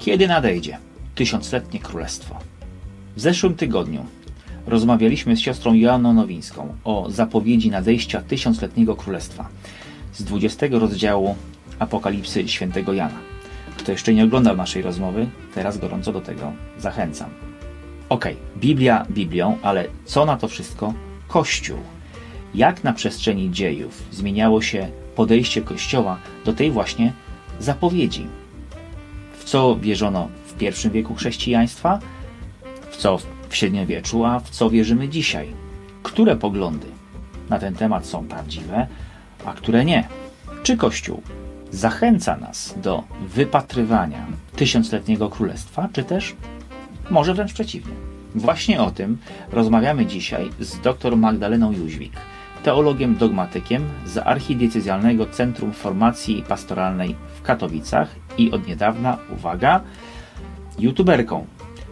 Kiedy nadejdzie tysiącletnie królestwo? W zeszłym tygodniu rozmawialiśmy z siostrą Joanną Nowińską o zapowiedzi nadejścia tysiącletniego królestwa z 20 rozdziału Apokalipsy świętego Jana. Kto jeszcze nie oglądał naszej rozmowy, teraz gorąco do tego zachęcam. Ok, Biblia Biblią, ale co na to wszystko Kościół? Jak na przestrzeni dziejów zmieniało się podejście Kościoła do tej właśnie zapowiedzi? Co wierzono w pierwszym wieku chrześcijaństwa? W co w średniowieczu, a w co wierzymy dzisiaj? Które poglądy na ten temat są prawdziwe, a które nie? Czy Kościół zachęca nas do wypatrywania tysiącletniego królestwa, czy też może wręcz przeciwnie? Właśnie o tym rozmawiamy dzisiaj z dr Magdaleną Jóźwik, teologiem dogmatykiem z Archidiecezjalnego Centrum Formacji Pastoralnej w Katowicach i od niedawna, uwaga, youtuberką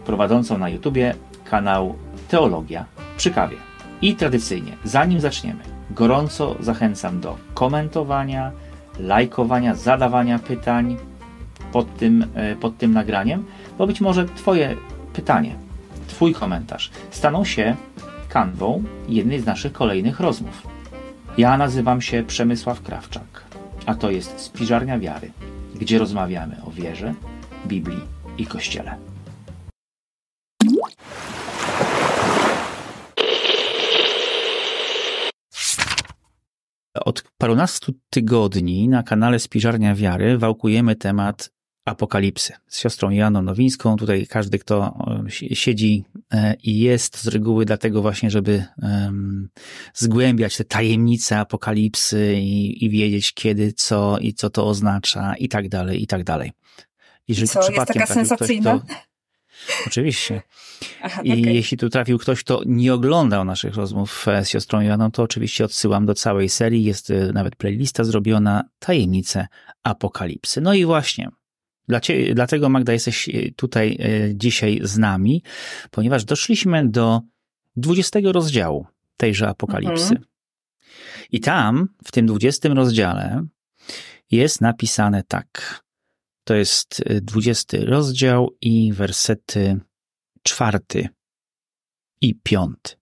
prowadzącą na YouTubie kanał Teologia przy kawie. I tradycyjnie, zanim zaczniemy, gorąco zachęcam do komentowania, lajkowania, zadawania pytań pod tym, e, pod tym nagraniem, bo być może Twoje pytanie, Twój komentarz staną się kanwą jednej z naszych kolejnych rozmów. Ja nazywam się Przemysław Krawczak, a to jest Spiżarnia Wiary, gdzie rozmawiamy o wierze, Biblii i Kościele. Od parunastu tygodni na kanale Spiżarnia Wiary wałkujemy temat apokalipsy z siostrą Janą Nowińską. Tutaj każdy, kto siedzi e, i jest z reguły dlatego właśnie, żeby um, zgłębiać te tajemnice apokalipsy i, i, wiedzieć kiedy, co i co to oznacza i tak dalej, i tak dalej. Jeżeli co, jest taka sensacyjna? Ktoś, Oczywiście. Aha, I okay. jeśli tu trafił ktoś, kto nie oglądał naszych rozmów e, z siostrą Joanną, to oczywiście odsyłam do całej serii. Jest e, nawet playlista zrobiona Tajemnice Apokalipsy. No i właśnie, dlatego Magda jesteś e, tutaj dzisiaj z nami, ponieważ doszliśmy do 20 rozdziału tejże Apokalipsy. Mhm. I tam, w tym 20 rozdziale, jest napisane tak. To jest 20 rozdział i wersety czwarty i piąty.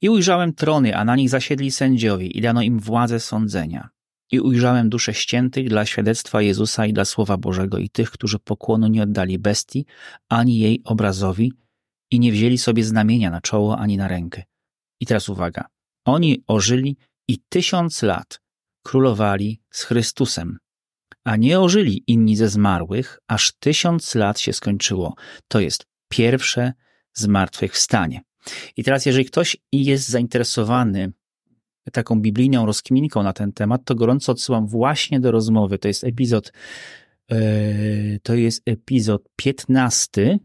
I ujrzałem trony, a na nich zasiedli sędziowie i dano im władzę sądzenia. I ujrzałem dusze ściętych dla świadectwa Jezusa i dla Słowa Bożego i tych, którzy pokłonu nie oddali bestii, ani jej obrazowi i nie wzięli sobie znamienia na czoło ani na rękę. I teraz uwaga. Oni ożyli i tysiąc lat królowali z Chrystusem a nie ożyli inni ze zmarłych, aż tysiąc lat się skończyło. To jest pierwsze zmartwychwstanie. I teraz, jeżeli ktoś jest zainteresowany taką biblijną rozkminką na ten temat, to gorąco odsyłam właśnie do rozmowy. To jest epizod, yy, to jest epizod 15,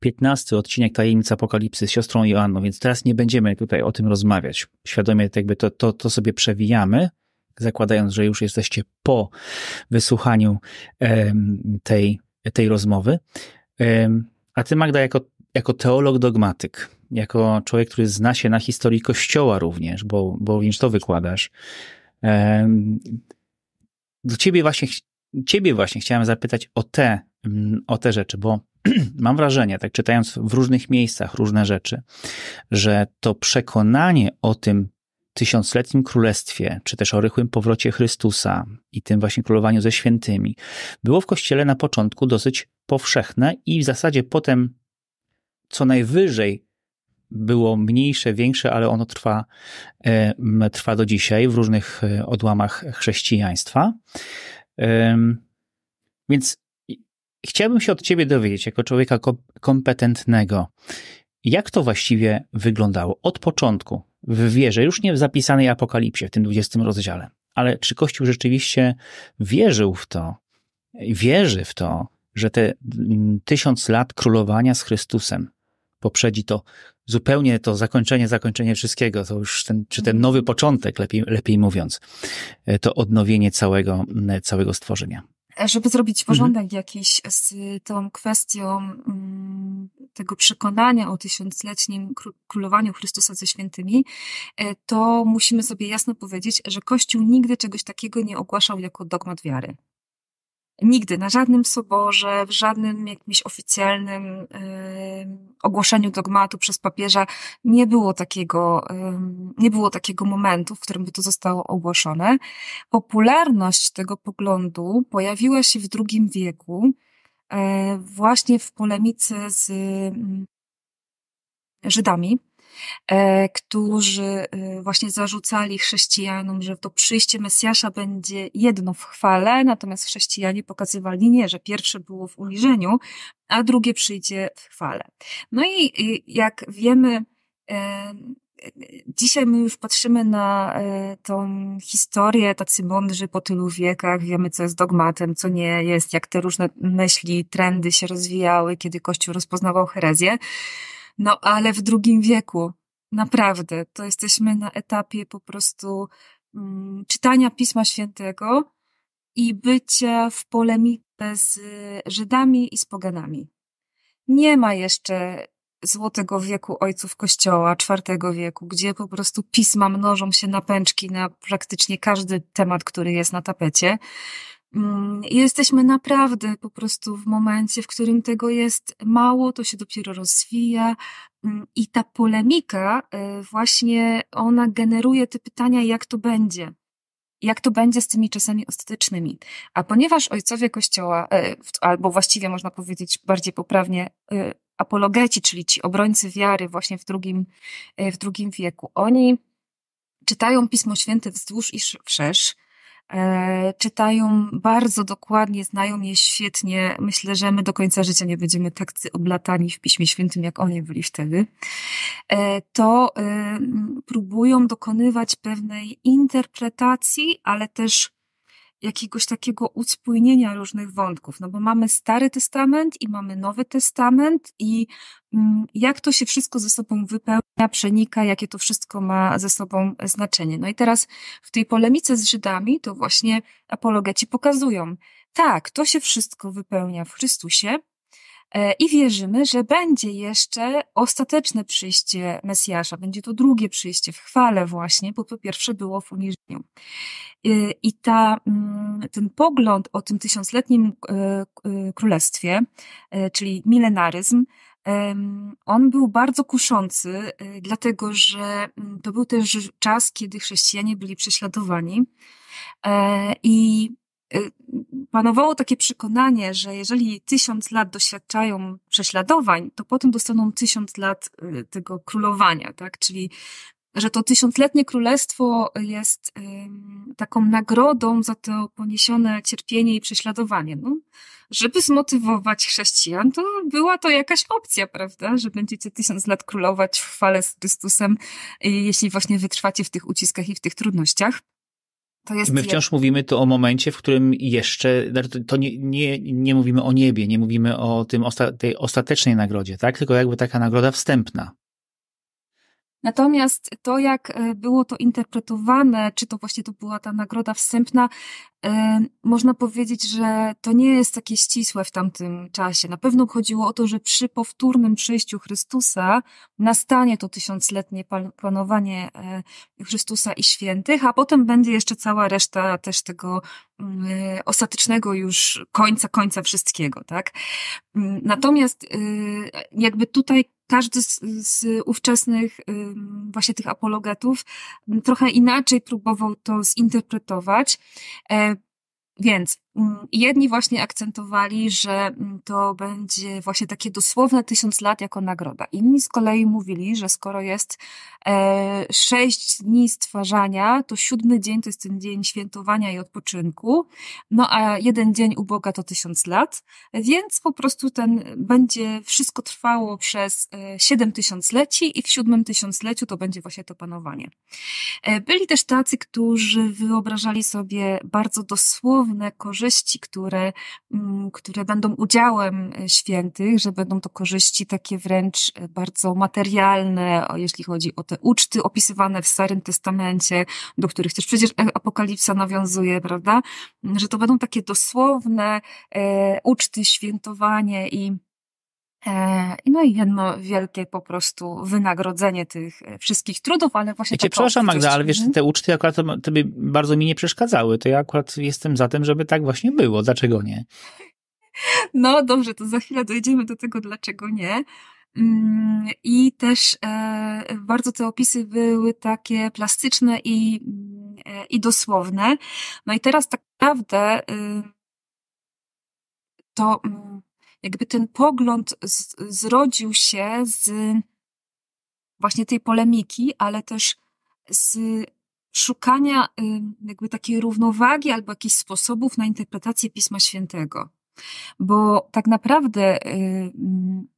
15 odcinek Tajemnic Apokalipsy z siostrą Joanną, więc teraz nie będziemy tutaj o tym rozmawiać. Świadomie jakby to, to, to sobie przewijamy zakładając, że już jesteście po wysłuchaniu tej, tej rozmowy. A ty, Magda, jako, jako teolog dogmatyk, jako człowiek, który zna się na historii Kościoła również, bo, bo również to wykładasz, do ciebie właśnie, ciebie właśnie chciałem zapytać o te, o te rzeczy, bo mam wrażenie, tak czytając w różnych miejscach różne rzeczy, że to przekonanie o tym, tysiącletnim królestwie, czy też o rychłym powrocie Chrystusa i tym właśnie królowaniu ze świętymi, było w Kościele na początku dosyć powszechne i w zasadzie potem co najwyżej było mniejsze, większe, ale ono trwa, trwa do dzisiaj w różnych e, odłamach chrześcijaństwa. Więc chciałbym się od Ciebie dowiedzieć, jako człowieka kompetentnego, jak to właściwie wyglądało od początku w wierze, już nie w zapisanej apokalipsie, w tym 20 rozdziale, ale czy Kościół rzeczywiście wierzył w to, wierzy w to, że te tysiąc lat królowania z Chrystusem poprzedzi to zupełnie to zakończenie, zakończenie wszystkiego, to już ten, czy ten nowy początek, lepiej, lepiej mówiąc, e, to odnowienie całego, całego stworzenia żeby zrobić porządek mhm. jakiś z tą kwestią mm, tego przekonania o tysiącletnim królowaniu Chrystusa ze świętymi, e, to musimy sobie jasno powiedzieć, że Kościół nigdy czegoś takiego nie ogłaszał jako dogmat wiary. Nigdy, na żadnym soborze, w żadnym jakimś oficjalnym y, ogłoszeniu dogmatu przez papieża nie było takiego, y, nie było takiego momentu, w którym by to zostało ogłoszone. Popularność tego poglądu pojawiła się w II wieku, y, właśnie w polemice z Żydami, E, którzy e, właśnie zarzucali chrześcijanom, że to przyjście Mesjasza będzie jedno w chwale, natomiast chrześcijanie pokazywali nie, że pierwsze było w uniżeniu, a drugie przyjdzie w chwale. No i jak wiemy, e, Dzisiaj my już patrzymy na tą historię, tacy mądrzy po tylu wiekach, wiemy co jest dogmatem, co nie jest, jak te różne myśli, trendy się rozwijały, kiedy Kościół rozpoznawał herezję. No ale w drugim wieku, naprawdę, to jesteśmy na etapie po prostu mm, czytania Pisma Świętego i bycia w polemice z Żydami i z poganami. Nie ma jeszcze złotego wieku ojców kościoła, czwartego wieku, gdzie po prostu pisma mnożą się na pęczki na praktycznie każdy temat, który jest na tapecie. Mm, jesteśmy naprawdę po prostu w momencie, w którym tego jest mało, to się dopiero rozwija mm, i ta polemika y, właśnie ona generuje te pytania, jak to będzie. Jak to będzie z tymi czasami ostatecznymi? A ponieważ ojcowie Kościoła, y, albo właściwie można powiedzieć bardziej poprawnie, y, apologeci, czyli ci obrońcy wiary właśnie w drugim, w drugim wieku, oni czytają Pismo Święte wzdłuż i wszerz, czytają bardzo dokładnie, znają je świetnie. Myślę, że my do końca życia nie będziemy tak oblatani w Piśmie Świętym, jak oni byli wtedy. E, to e, próbują dokonywać pewnej interpretacji, ale też jakiegoś takiego uspójnienia różnych wątków, no bo mamy Stary Testament i mamy Nowy Testament i mm, jak to się wszystko ze sobą wypełnia, przenika, jakie to wszystko ma ze sobą znaczenie. No i teraz w tej polemice z Żydami to właśnie apologeci pokazują, tak, to się wszystko wypełnia w Chrystusie, E, I wierzymy, że będzie jeszcze ostateczne przyjście Mesjasza. Będzie to drugie przyjście w chwale właśnie, bo to pierwsze było w uniżeniu. E, I ta, mm, ten pogląd o tym tysiącletnim e, królestwie, czyli milenaryzm, on był bardzo kuszący, dlatego że mm, to był też czas, kiedy chrześcijanie byli prześladowani. I Y, panowało takie przekonanie, że jeżeli tysiąc lat doświadczają prześladowań, to potem dostaną tysiąc lat y, tego królowania, tak? Czyli, że to tysiącletnie królestwo jest taką nagrodą za to poniesione cierpienie i prześladowanie. No, żeby zmotywować chrześcijan, to była to jakaś opcja, prawda? Że będziecie tysiąc lat królować w chwale z Chrystusem, y, jeśli właśnie wytrwacie w tych uciskach i w tych trudnościach. My wciąż mówimy tu o momencie, w którym jeszcze, znaczy to nie, nie, nie mówimy o niebie, nie mówimy o tym, tej ostatecznej nagrodzie, tak? Tylko jakby taka nagroda wstępna. Natomiast to, jak e, było to interpretowane, czy to właśnie to była ta nagroda wstępna, e, można powiedzieć, że to nie jest takie ścisłe w tamtym czasie. Na pewno chodziło o to, że przy powtórnym przyjściu Chrystusa nastanie to tysiącletnie panowanie e, Chrystusa i świętych, a potem będzie jeszcze cała reszta też tego mm, ostatecznego już końca, końca wszystkiego, tak? Mm, natomiast jakby tutaj każdy z, z ówczesnych właśnie tych apologetów trochę inaczej próbował to zinterpretować. E, więc jedni właśnie akcentowali, że mm, to będzie właśnie takie dosłowne tysiąc lat jako nagroda. Inni z kolei mówili, że skoro jest e, sześć dni stwarzania, to siódmy dzień to jest ten dzień świętowania i odpoczynku, no a jeden dzień u Boga to tysiąc lat, więc po prostu ten będzie wszystko trwało przez e, siedem tysiącleci i w siódmym tysiącleciu to będzie właśnie to panowanie. E, byli też tacy, którzy wyobrażali sobie bardzo dosłowne korzyści, które, mm, które będą udziałem e, świętych, że będą to korzyści takie wręcz bardzo materialne, jeśli chodzi o te uczty opisywane w Starym Testamencie, do których też przecież Apokalipsa nawiązuje, prawda? Że to będą takie dosłowne e, uczty, świętowanie i E, no i jedno wielkie po prostu wynagrodzenie tych e, wszystkich trudów, ale właśnie... Cię przepraszam Magda, ale wiesz, te uczty akurat tobie bardzo mi nie przeszkadzały. To ja akurat jestem za tym, żeby tak właśnie było. Dlaczego nie? No dobrze, to za chwilę dojdziemy do tego, dlaczego nie. Mm, I też e, bardzo te opisy były takie plastyczne i, i dosłowne. No i teraz tak naprawdę y, to mm, jakby ten pogląd z, zrodził się z właśnie tej polemiki, ale też z szukania jakby takiej równowagi albo jakichś sposobów na interpretację Pisma Świętego. Bo tak naprawdę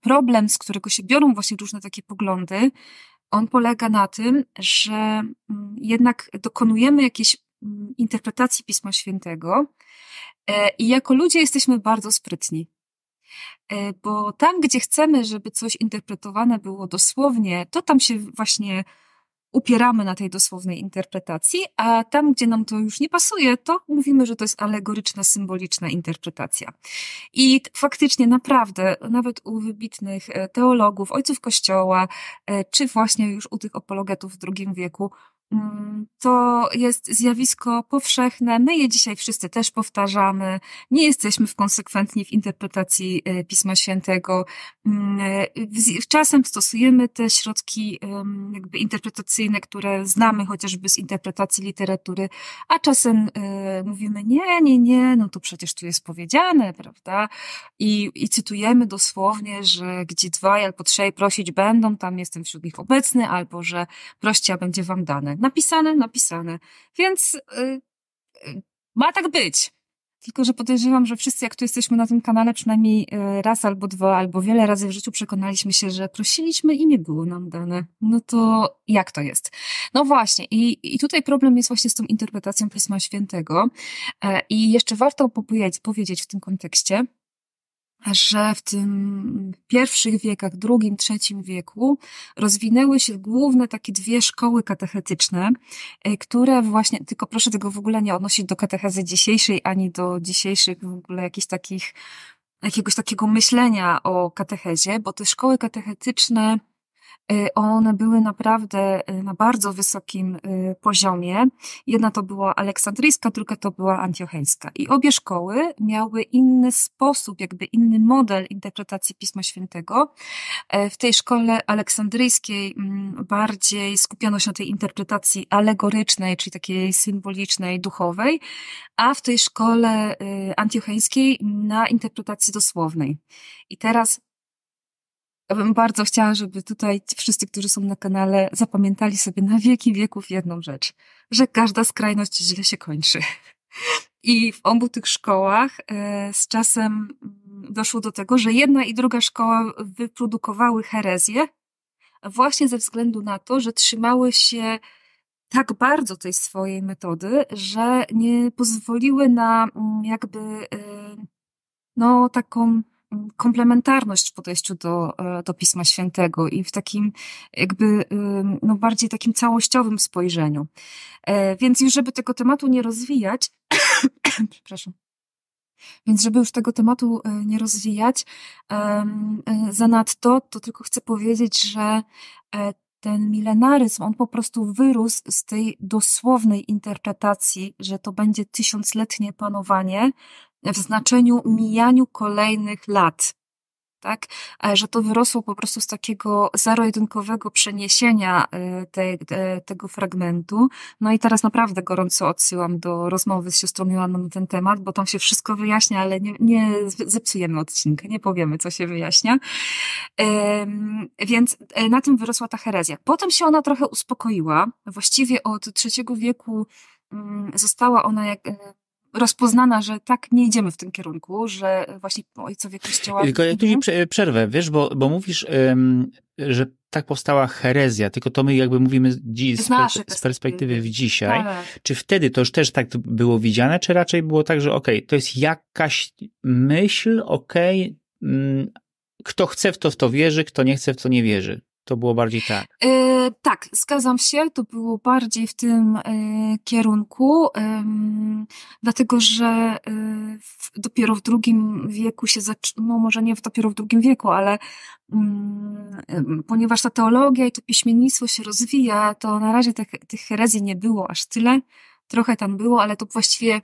problem, z którego się biorą właśnie różne takie poglądy, on polega na tym, że jednak dokonujemy jakiejś interpretacji Pisma Świętego e, i jako ludzie jesteśmy bardzo sprytni. E, bo tam, gdzie chcemy, żeby coś interpretowane było dosłownie, to tam się właśnie upieramy na tej dosłownej interpretacji, a tam, gdzie nam to już nie pasuje, to mówimy, że to jest alegoryczna, symboliczna interpretacja. I faktycznie, naprawdę, nawet u wybitnych e, teologów, ojców Kościoła, e, czy właśnie już u tych apologetów w II wieku, to jest zjawisko powszechne. My je dzisiaj wszyscy też powtarzamy. Nie jesteśmy konsekwentni w interpretacji e, Pisma Świętego. Mm, e, czasem stosujemy te środki jakby interpretacyjne, które znamy chociażby z interpretacji literatury, a czasem e, mówimy nie, nie, nie, no to przecież tu jest powiedziane, prawda? I, i cytujemy dosłownie, że gdzie dwaj albo trzej prosić będą, tam jestem wśród nich obecny, albo że proście, a będzie wam dane napisane, napisane. Więc yy, yy, ma tak być. Tylko, że podejrzewam, że wszyscy, jak tu jesteśmy na tym kanale, przynajmniej y, raz albo dwa, albo wiele razy w życiu przekonaliśmy się, że prosiliśmy i nie było nam dane. No to jak to jest? No właśnie, i, i tutaj problem jest właśnie z tą interpretacją Pisma Świętego. E, I jeszcze warto powiedzieć w tym kontekście, że w tym pierwszych wiekach, drugim, trzecim wieku rozwinęły się główne takie dwie szkoły katechetyczne, e, które właśnie, tylko proszę tego w ogóle nie odnosić do katechezy dzisiejszej, ani do dzisiejszych w ogóle jakichś takich, jakiegoś takiego myślenia o katechezie, bo te szkoły katechetyczne Y, one były naprawdę y, na bardzo wysokim y, poziomie. Jedna to była aleksandryjska, druga to była antiocheńska. I obie szkoły miały inny sposób, jakby inny model interpretacji Pisma Świętego. W tej szkole aleksandryjskiej mm, bardziej skupiono się na tej interpretacji alegorycznej, czyli takiej symbolicznej, duchowej, a w tej szkole antiocheńskiej na interpretacji dosłownej. I teraz ja bym bardzo chciała, żeby tutaj wszyscy, którzy są na kanale, zapamiętali sobie na wieki wieków jedną rzecz, że każda skrajność źle się kończy. I w obu tych szkołach e, z czasem mm, doszło do tego, że jedna i druga szkoła wyprodukowały herezję, właśnie ze względu na to, że trzymały się tak bardzo tej swojej metody, że nie pozwoliły na mm, jakby e, no taką komplementarność w podejściu do, e, do Pisma Świętego i w takim jakby no bardziej takim całościowym spojrzeniu. E, więc już żeby tego tematu nie rozwijać, przepraszam, więc żeby już tego tematu e, nie rozwijać zanadto, to tylko chcę powiedzieć, że ten milenaryzm, on po prostu wyrósł z tej dosłownej interpretacji, że to będzie tysiącletnie panowanie, w znaczeniu mijaniu kolejnych lat. Tak, że to wyrosło po prostu z takiego zero-jedynkowego przeniesienia y, te, te, tego fragmentu. No i teraz naprawdę gorąco odsyłam do rozmowy z siostrą Joanną na ten temat, bo tam się wszystko wyjaśnia, ale nie, nie zepsujemy odcinka, nie powiemy, co się wyjaśnia. Więc e, na tym wyrosła ta herezja. Potem się ona trochę uspokoiła. Właściwie od trzeciego wieku mm, została ona jak e, rozpoznana, że tak nie idziemy w tym kierunku, że właśnie ojcowie kościoła... Tylko ja tu mhm. przerwę, wiesz, bo, bo mówisz, um, że tak powstała herezja, tylko to my jakby mówimy dziś, z, perspektywy, z perspektywy w dzisiaj. Tak. Czy wtedy to już też tak było widziane, czy raczej było tak, że okej, okay, to jest jakaś myśl, okej, okay, mm, kto chce w to, w to wierzy, kto nie chce w to nie wierzy. To było bardziej tak. E, tak, zgadzam się. To było bardziej w tym e, kierunku, dlatego że e, w, dopiero w drugim wieku się zaczyna, no może nie dopiero w drugim wieku, ale mm, ponieważ ta teologia i to piśmiennictwo się rozwija, to na razie tych, tych herezji nie było aż tyle. Trochę tam było, ale to właściwie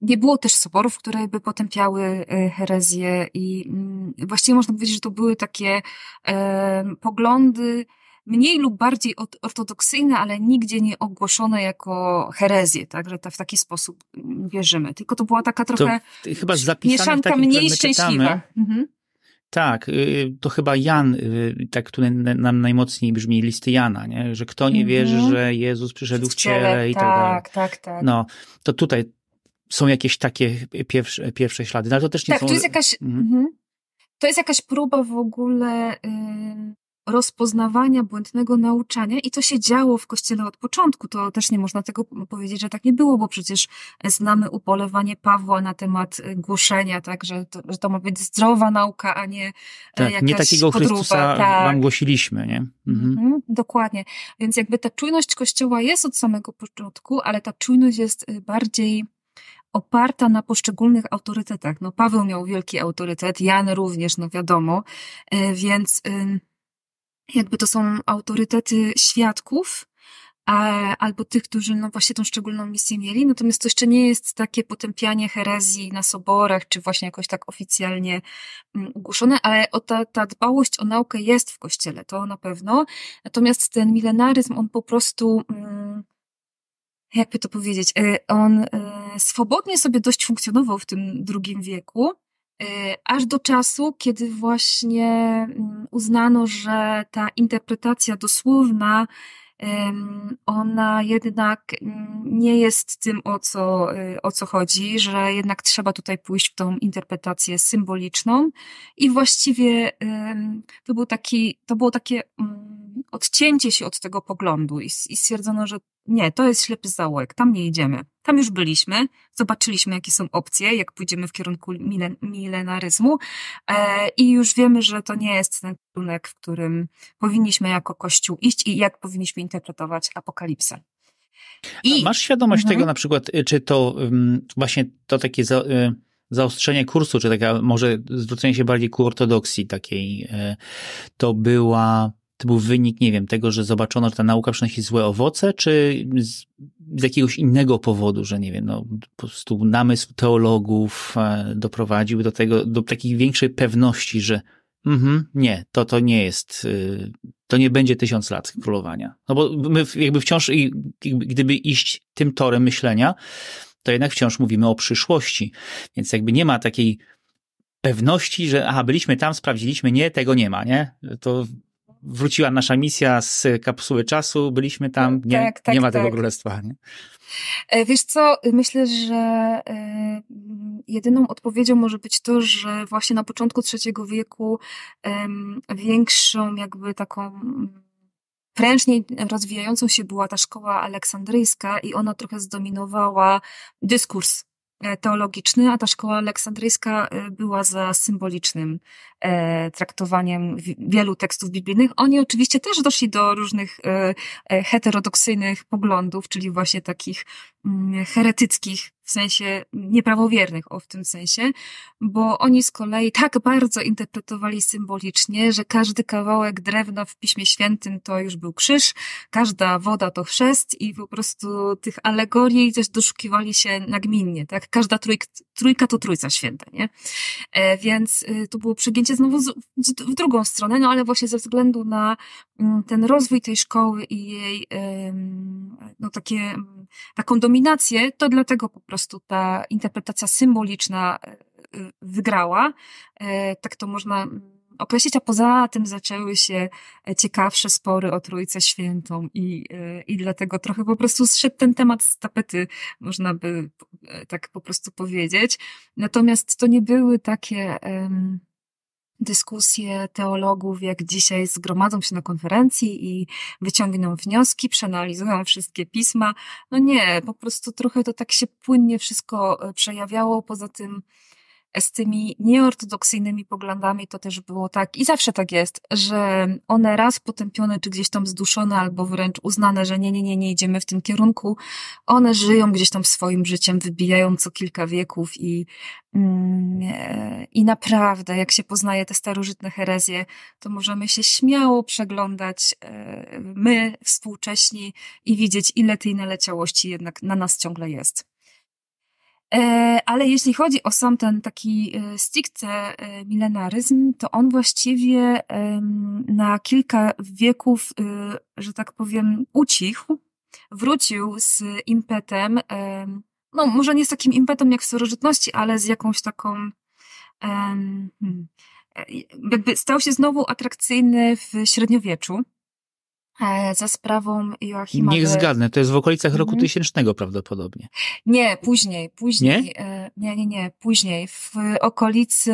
nie było też soborów, które by potępiały e, herezję i mm, właściwie można powiedzieć, że to były takie e, poglądy mniej lub bardziej ortodoksyjne, ale nigdzie nie ogłoszone jako herezję, tak, że w taki sposób wierzymy. Tylko to była taka trochę to chyba mieszanka mniej szczęśliwa. Mhm. Tak, y, to chyba Jan, y, tak który nam najmocniej brzmi listy Jana, nie? że kto nie wierzy, mm -hmm. że Jezus przyszedł w ciele i tak, tak dalej. Tak, tak, tak. No, to tutaj są jakieś takie pierwsze, pierwsze ślady, no, ale to też nie tak, są... to jest jakaś, mhm. to jest jakaś próba w ogóle y, rozpoznawania błędnego nauczania i to się działo w Kościele od początku. To też nie można tego powiedzieć, że tak nie było, bo przecież znamy upolewanie Pawła na temat y, głoszenia, tak, że to, że to ma być zdrowa nauka, a nie e, tak, jakaś Nie takiego podróba. Chrystusa tak. wam głosiliśmy, nie? Mhm. Mhm, dokładnie. Więc jakby ta czujność Kościoła jest od samego początku, ale ta czujność jest y, bardziej oparta na poszczególnych autorytetach. No, Paweł miał wielki autorytet, Jan również, no wiadomo, e, więc jakby to są autorytety świadków, albo tych, którzy no właśnie tą szczególną misję mieli. Natomiast to jeszcze nie jest takie potępianie herezji na soborach, czy właśnie jakoś tak oficjalnie ogłoszone, ale ta, ta dbałość o naukę jest w Kościele, to na pewno. Natomiast ten milenaryzm, on po prostu mm, jakby to powiedzieć, e, on e, swobodnie sobie dość funkcjonował w tym drugim wieku, e, aż do czasu, kiedy właśnie mm, uznano, że ta interpretacja dosłowna ona jednak mm, nie jest tym, o co, o co chodzi, że jednak trzeba tutaj pójść w tą interpretację symboliczną. I właściwie to, był taki, to było takie mm, odcięcie się od tego poglądu i, i stwierdzono, że nie, to jest ślepy zaułek, tam nie idziemy. Tam już byliśmy, zobaczyliśmy, jakie są opcje, jak pójdziemy w kierunku milen, milenaryzmu e, i już wiemy, że to nie jest ten kierunek, w którym powinniśmy jako Kościół iść i jak powinniśmy interpretować apokalipsę. I, Masz świadomość mhm. tego na przykład, y, czy to um, właśnie to takie za, y, zaostrzenie kursu, czy taka może zwrócenie się bardziej ku ortodoksji takiej, y, to była to był wynik, nie wiem, tego, że zobaczono, że ta nauka przynosi złe owoce, czy z, z jakiegoś innego powodu, że nie wiem, no, po prostu namysł teologów e, doprowadził do tego, do takiej większej pewności, że mhm, nie, to to nie jest, y, to nie będzie tysiąc lat królowania. No bo my jakby wciąż, gdyby iść tym torem myślenia, to jednak wciąż mówimy o przyszłości. Więc jakby nie ma takiej pewności, że aha, byliśmy tam, sprawdziliśmy, nie, tego nie ma, nie? To wróciła nasza misja z kapsuły czasu, byliśmy tam, nie, tak, tak, nie ma tego tak. królestwa. Nie? E, wiesz co, myślę, że e, jedyną odpowiedzią może być to, że właśnie na początku trzeciego wieku większą jakby taką prężniej rozwijającą się była ta szkoła aleksandryjska i ona trochę zdominowała dyskurs E, teologiczny, a ta szkoła aleksandryjska była za symbolicznym traktowaniem wielu tekstów biblijnych. Oni oczywiście też doszli do różnych heterodoksyjnych poglądów, czyli właśnie takich mm, heretyckich w sensie nieprawowiernych, o w tym sensie, bo oni z kolei tak bardzo interpretowali symbolicznie, że każdy kawałek drewna w Piśmie Świętym to już był krzyż, każda woda to chrzest i po prostu tych alegorii też doszukiwali się nagminnie, tak? Każda trójka, to trójca święta, nie? E, więc to było przegięcie znowu z, w drugą stronę, no ale właśnie ze względu na mm, ten rozwój tej szkoły i jej no takie, taką dominację, to dlatego po prostu ta interpretacja symboliczna e, wygrała. E, tak to można określić, a poza tym zaczęły się ciekawsze spory o Trójcę Świętą i, e, i dlatego trochę po prostu zszedł ten temat z tapety, można by tak po prostu powiedzieć. Natomiast to nie były takie um, dyskusje teologów, jak dzisiaj zgromadzą się na konferencji i wyciągną wnioski, przeanalizują wszystkie pisma. No nie, po prostu trochę to tak się płynnie wszystko e, przejawiało. Poza tym z tymi nieortodoksyjnymi poglądami to też było tak i zawsze tak jest, że one raz potępione, czy gdzieś tam zduszone, albo wręcz uznane, że nie, nie, nie, nie idziemy w tym kierunku, one żyją gdzieś tam swoim życiem, wybijają co kilka wieków i, mm, e, i naprawdę, jak się poznaje te starożytne herezje, to możemy się śmiało przeglądać e, my, współcześni i widzieć, ile tej naleciałości jednak na nas ciągle jest. E, ale jeśli chodzi o sam ten taki e, stricte e, milenaryzm, to on właściwie na kilka wieków, że tak powiem, ucichł, wrócił z impetem, no może nie z takim impetem jak w starożytności, ale z jakąś taką, hmm, jakby stał się znowu atrakcyjny w średniowieczu. E, za sprawą Joachima. Niech zgadnę, to jest w okolicach roku mhm. tysięcznego prawdopodobnie. Nie, później, później. Nie? E, nie, nie, nie, później. W okolicy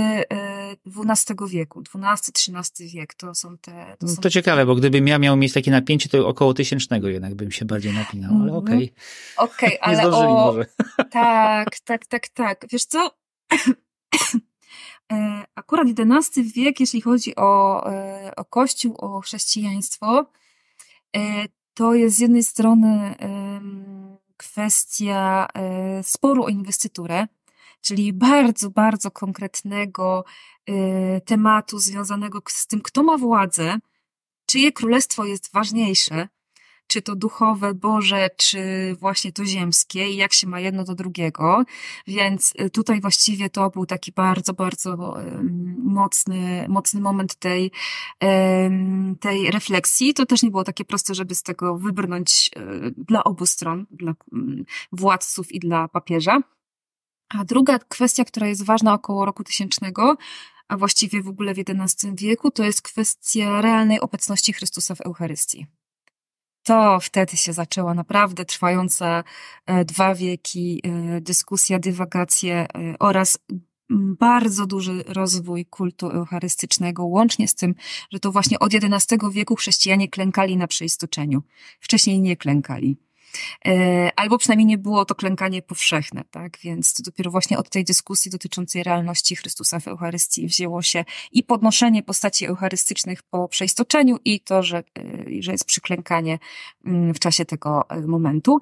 XII e, wieku, XII-XIII wiek to są te... To, no są to ciekawe, bo gdybym ja miał mieć takie napięcie, to około tysięcznego jednak bym się bardziej napinał, ale mhm. okej. Okay. Okej, okay, ale o... może. Tak, tak, tak, tak. Wiesz co? Akurat XI wiek, jeśli chodzi o, o Kościół, o chrześcijaństwo, to jest z jednej strony kwestia e, sporu o inwestyturę, czyli bardzo, bardzo konkretnego e, tematu związanego z tym, kto ma władzę, czyje królestwo jest ważniejsze, czy to duchowe, Boże, czy właśnie to ziemskie i jak się ma jedno do drugiego. Więc y, tutaj właściwie to był taki bardzo, bardzo mocny, mocny moment tej, tej refleksji. To też nie było takie proste, żeby z tego wybrnąć y, dla obu stron, dla mm, władców i dla papieża. A druga kwestia, która jest ważna około roku tysięcznego, a właściwie w ogóle w XI wieku, to jest kwestia realnej obecności Chrystusa w Eucharystii to wtedy się zaczęła naprawdę trwająca e, dwa wieki e, dyskusja, dywagacje e, oraz bardzo duży rozwój kultu eucharystycznego, łącznie z tym, że to właśnie od XI wieku chrześcijanie klękali na przeistoczeniu. Wcześniej nie klękali. E, albo przynajmniej nie było to klękanie powszechne, tak? Więc to dopiero właśnie od tej dyskusji dotyczącej realności Chrystusa w Eucharystii wzięło się i podnoszenie postaci eucharystycznych po przeistoczeniu i to, że, e, że jest przyklękanie mm, w czasie tego e, momentu.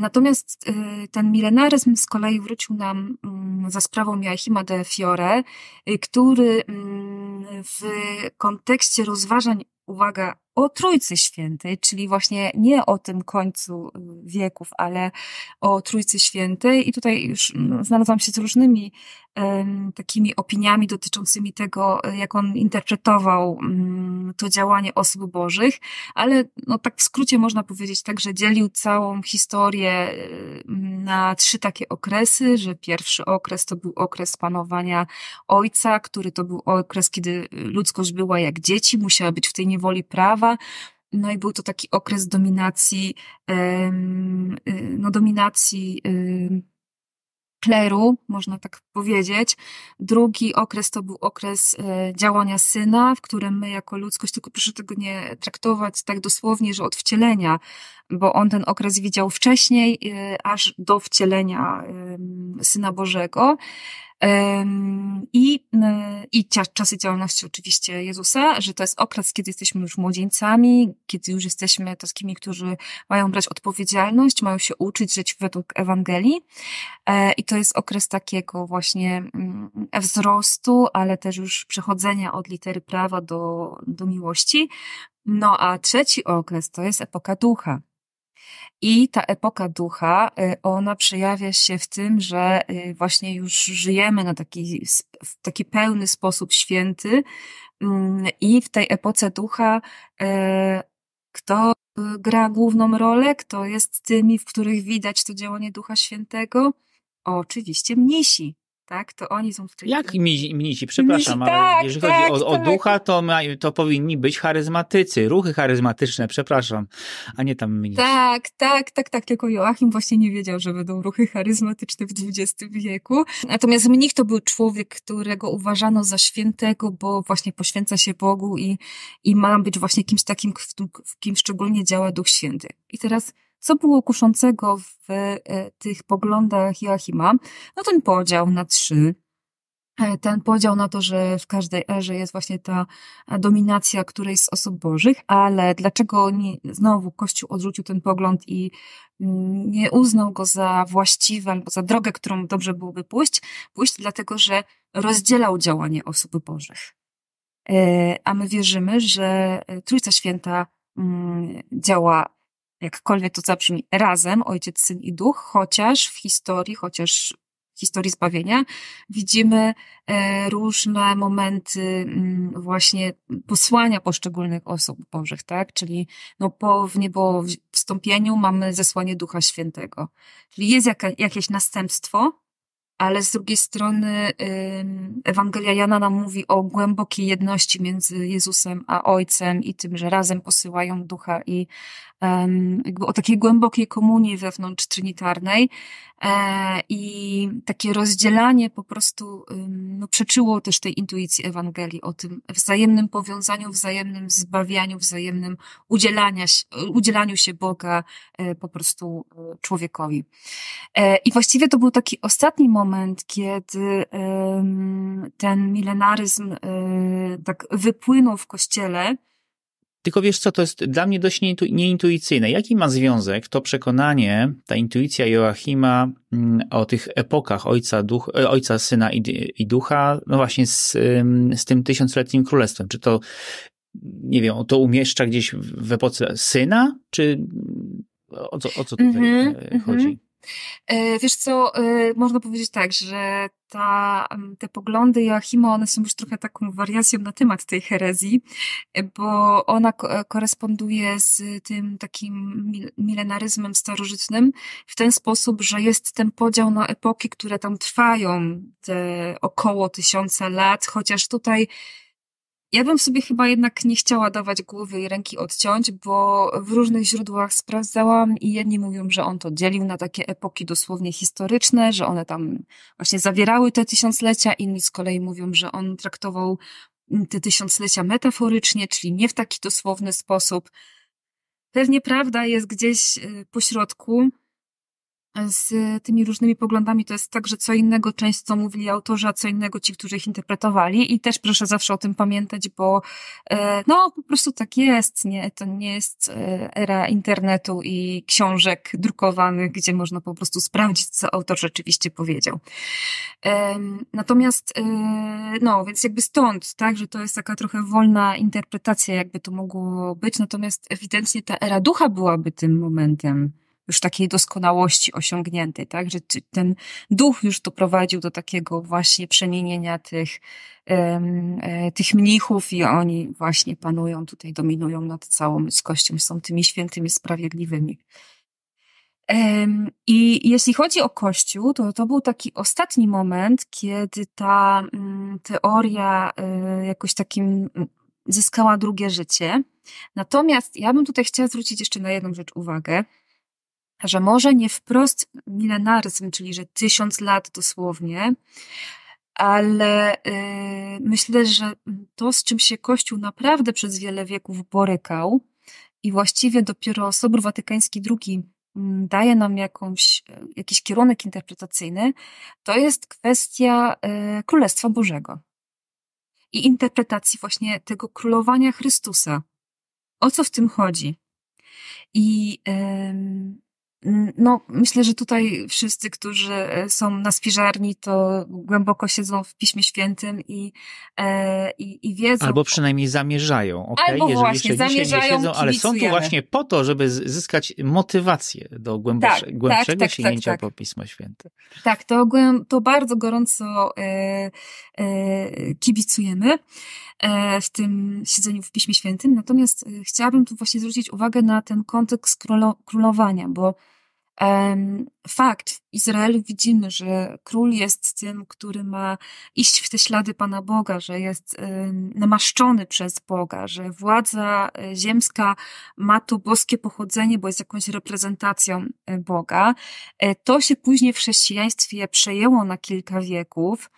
Natomiast ten milenaryzm z kolei wrócił nam mm, za sprawą Joachima de Fiore, który mm, w kontekście rozważań uwaga, o Trójcy Świętej, czyli właśnie nie o tym końcu y, wieków, ale o Trójcy Świętej. I tutaj już znalazłam się z różnymi um, takimi opiniami dotyczącymi tego, jak on interpretował um, to działanie osób bożych, ale no, tak w skrócie można powiedzieć tak, że dzielił całą historię na trzy takie okresy, że pierwszy okres to był okres panowania ojca, który to był okres, kiedy ludzkość była jak dzieci, musiała być w tej niewoli prawa, no i był to taki okres dominacji, y, no dominacji kleru, można tak powiedzieć. Drugi okres to był okres e, działania syna, w którym my jako ludzkość, tylko proszę tego nie traktować tak dosłownie, że od wcielenia, bo on ten okres widział wcześniej, e, aż do wcielenia Syna Bożego. I, e, i czasy działalności oczywiście Jezusa, że to jest okres, kiedy jesteśmy już młodzieńcami, kiedy już jesteśmy takimi, którzy mają brać odpowiedzialność, mają się uczyć żyć według Ewangelii. E, I to jest okres takiego właśnie mm, wzrostu, ale też już przechodzenia od litery prawa do, do miłości. No a trzeci okres to jest epoka ducha. I ta epoka ducha, y, ona przejawia się w tym, że y, właśnie już żyjemy na taki, w taki pełny sposób święty mm, i w tej epoce ducha y, kto gra główną rolę, kto jest tymi, w których widać to działanie Ducha Świętego? Oczywiście mnisi tak? To oni są w Jak mnisi? Przepraszam, mnisi, ale tak, jeżeli tak, chodzi o, tak. o ducha, to, ma, to powinni być charyzmatycy, ruchy charyzmatyczne, przepraszam, a nie tam mnisi. Tak, tak, tak, tak, tylko Joachim właśnie nie wiedział, że będą ruchy charyzmatyczne w XX wieku. Natomiast mnich to był człowiek, którego uważano za świętego, bo właśnie poświęca się Bogu i, i ma być właśnie kimś takim, w, w kim szczególnie działa Duch Święty. I teraz co było kuszącego w e, tych poglądach Joachima? No ten podział na trzy e, ten podział na to, że w każdej erze jest właśnie ta dominacja którejś z osób bożych, ale dlaczego nie, znowu Kościół odrzucił ten pogląd i mm, nie uznał go za właściwy albo za drogę, którą dobrze byłoby pójść? Pójść dlatego, że rozdzielał działanie osób bożych. E, a my wierzymy, że Trójca Święta mm, działa jakkolwiek to zabrzmi, razem, Ojciec, Syn i Duch, chociaż w historii, chociaż w historii zbawienia widzimy e, różne momenty mm, właśnie posłania poszczególnych osób bożych, tak? Czyli no po w niebo wstąpieniu mamy zesłanie Ducha Świętego. Czyli jest jakieś następstwo, ale z drugiej strony Ewangelia Jana nam mówi o głębokiej jedności między Jezusem a Ojcem i tym, że razem posyłają ducha i jakby o takiej głębokiej komunii wewnątrz trinitarnej e, i takie rozdzielanie po prostu no, przeczyło też tej intuicji Ewangelii o tym wzajemnym powiązaniu, wzajemnym zbawianiu, wzajemnym udzielania, udzielaniu się Boga e, po prostu e, człowiekowi. I właściwie to był taki ostatni moment, kiedy ten milenaryzm tak wypłynął w Kościele, tylko wiesz co, to jest dla mnie dość nieintuicyjne. Jaki ma związek to przekonanie, ta intuicja Joachima mm, o tych epokach Ojca, duch, e, ojca Syna i, i Ducha, no właśnie z, z tym tysiącletnim królestwem? Czy to, nie wiem, to umieszcza gdzieś w epoce Syna, czy o co, o co tutaj mm -hmm, chodzi? E, wiesz co, e, można powiedzieć tak, że ta, te poglądy Joachima, one są już trochę taką wariacją na temat tej herezji, bo ona koresponduje z tym takim milenaryzmem starożytnym w ten sposób, że jest ten podział na epoki, które tam trwają te około tysiąca lat, chociaż tutaj ja bym sobie chyba jednak nie chciała dawać głowy i ręki odciąć, bo w różnych źródłach sprawdzałam i jedni mówią, że on to dzielił na takie epoki dosłownie historyczne, że one tam właśnie zawierały te tysiąclecia, inni z kolei mówią, że on traktował te tysiąclecia metaforycznie, czyli nie w taki dosłowny sposób. Pewnie prawda jest gdzieś y, po środku, z tymi różnymi poglądami to jest tak, że co innego część co mówili autorzy, a co innego ci, którzy ich interpretowali i też proszę zawsze o tym pamiętać, bo e, no po prostu tak jest, nie? To nie jest e, era internetu i książek drukowanych, gdzie można po prostu sprawdzić, co autor rzeczywiście powiedział. Natomiast e, no, więc jakby stąd, tak, że to jest taka trochę wolna interpretacja, jakby to mogło być, natomiast ewidentnie ta era ducha byłaby tym momentem, już takiej doskonałości osiągniętej, tak? Że ten duch już doprowadził do takiego właśnie przemienienia tych, e, tych mnichów i oni właśnie panują tutaj, dominują nad całą ludzkością, są tymi świętymi, sprawiedliwymi. I jeśli chodzi o Kościół, to to był taki ostatni moment, kiedy ta mm, teoria e, jakoś takim zyskała drugie życie. Natomiast ja bym tutaj chciała zwrócić jeszcze na jedną rzecz uwagę, że może nie wprost milenaryzm, czyli że tysiąc lat dosłownie, ale yy, myślę, że to, z czym się Kościół naprawdę przez wiele wieków borykał i właściwie dopiero Sobór Watykański II mm, daje nam jakąś, jakiś kierunek interpretacyjny, to jest kwestia yy, Królestwa Bożego i interpretacji właśnie tego królowania Chrystusa. O co w tym chodzi? I yy, no, myślę, że tutaj wszyscy, którzy e, są na spiżarni, to głęboko siedzą w Piśmie Świętym i, e, i, i wiedzą. Albo przynajmniej zamierzają, ok? Albo Jeżeli właśnie, jeszcze zamierzają, nie siedzą, ale są tu właśnie po to, żeby zyskać motywację do głębsze, tak, głębszego tak, tak, sięgnięcia tak, po Pismo Święte. Tak, to, to bardzo gorąco e, e, kibicujemy e, w tym siedzeniu w Piśmie Świętym. Natomiast e, chciałabym tu właśnie zwrócić uwagę na ten kontekst królowania, bo fakt, w Izraelu widzimy, że król jest tym, który ma iść w te ślady Pana Boga, że jest namaszczony przez Boga, że władza e, ziemska ma to boskie pochodzenie, bo jest jakąś reprezentacją e, Boga. E, to się później w chrześcijaństwie przejęło na kilka wieków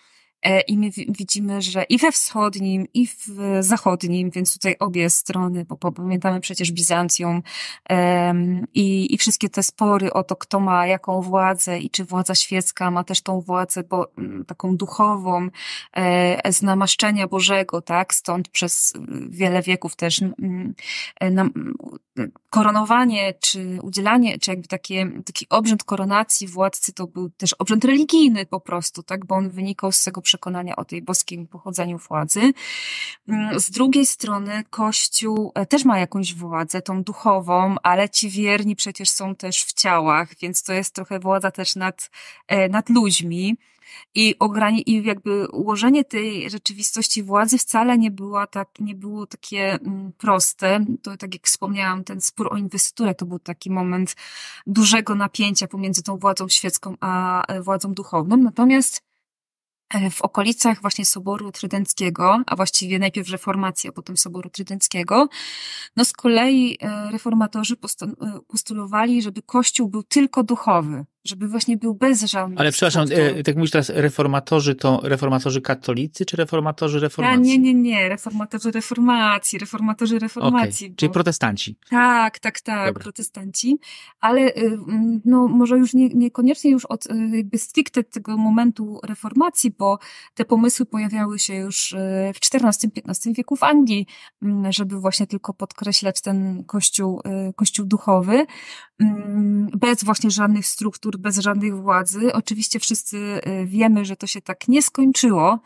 I my widzimy, że i we wschodnim, i w zachodnim, więc tutaj obie strony, bo pamiętamy przecież Bizancjum i, i wszystkie te spory o to, kto ma jaką władzę i czy władza świecka ma też tą władzę bo, taką duchową, z namaszczenia Bożego, tak? Stąd przez wiele wieków też koronowanie, czy udzielanie, czy jakby takie, taki obrzęd koronacji władcy to był też obrzęd religijny po prostu, tak, bo on wynikał z tego przekonania o tej boskim pochodzeniu władzy. Mm, z drugiej strony Kościół e, też ma jakąś władzę, tą duchową, ale ci wierni przecież są też w ciałach, więc to jest trochę władza też nad, e, nad ludźmi. I, ograni- I jakby ułożenie tej rzeczywistości władzy wcale nie, była tak, nie było takie mm, proste. To tak jak wspomniałam, ten spór o inwestyturę to był taki moment dużego napięcia pomiędzy tą władzą świecką a e, władzą duchowną. Natomiast w okolicach właśnie Soboru Trydenckiego, a właściwie najpierw reformacji, a potem Soboru Trydenckiego, no z kolei e, reformatorzy postulowali, żeby Kościół był tylko duchowy, żeby właśnie był bez żadnych Ale przepraszam, e, tak mówisz teraz reformatorzy to reformatorzy katolicy czy reformatorzy reformacji? A, nie, nie, nie, reformatorzy reformacji, reformatorzy reformacji. Okay. Czyli bo... protestanci. Tak, tak, tak, Dobra. protestanci, ale y, no może już nie, niekoniecznie już od y, jakby stricte tego momentu reformacji, bo te pomysły pojawiały się już y, w XIV-XV wieku w Anglii, żeby właśnie tylko podkreślać ten kościół, kościół duchowy, bez właśnie żadnych struktur bez żadnej władzy. Oczywiście wszyscy y, wiemy, że to się tak nie skończyło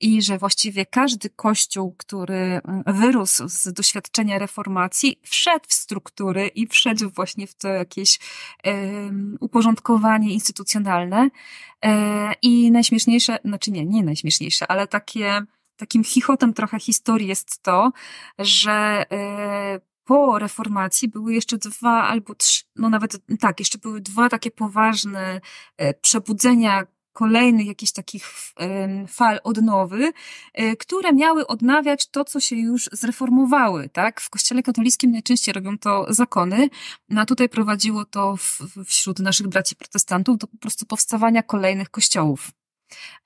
i że właściwie każdy kościół, który mm, wyrósł z doświadczenia reformacji, wszedł w struktury i wszedł właśnie w to jakieś uporządkowanie instytucjonalne. E, I najśmieszniejsze, znaczy nie, nie najśmieszniejsze, ale takie takim chichotem trochę historii jest to, że po reformacji były jeszcze dwa albo trzy, no nawet tak, jeszcze były dwa takie poważne e, przebudzenia kolejnych jakichś takich fal odnowy, e, które miały odnawiać to, co się już zreformowały, tak? W kościele katolickim najczęściej robią to zakony, no a tutaj prowadziło to w, wśród naszych braci protestantów do po prostu powstawania kolejnych kościołów.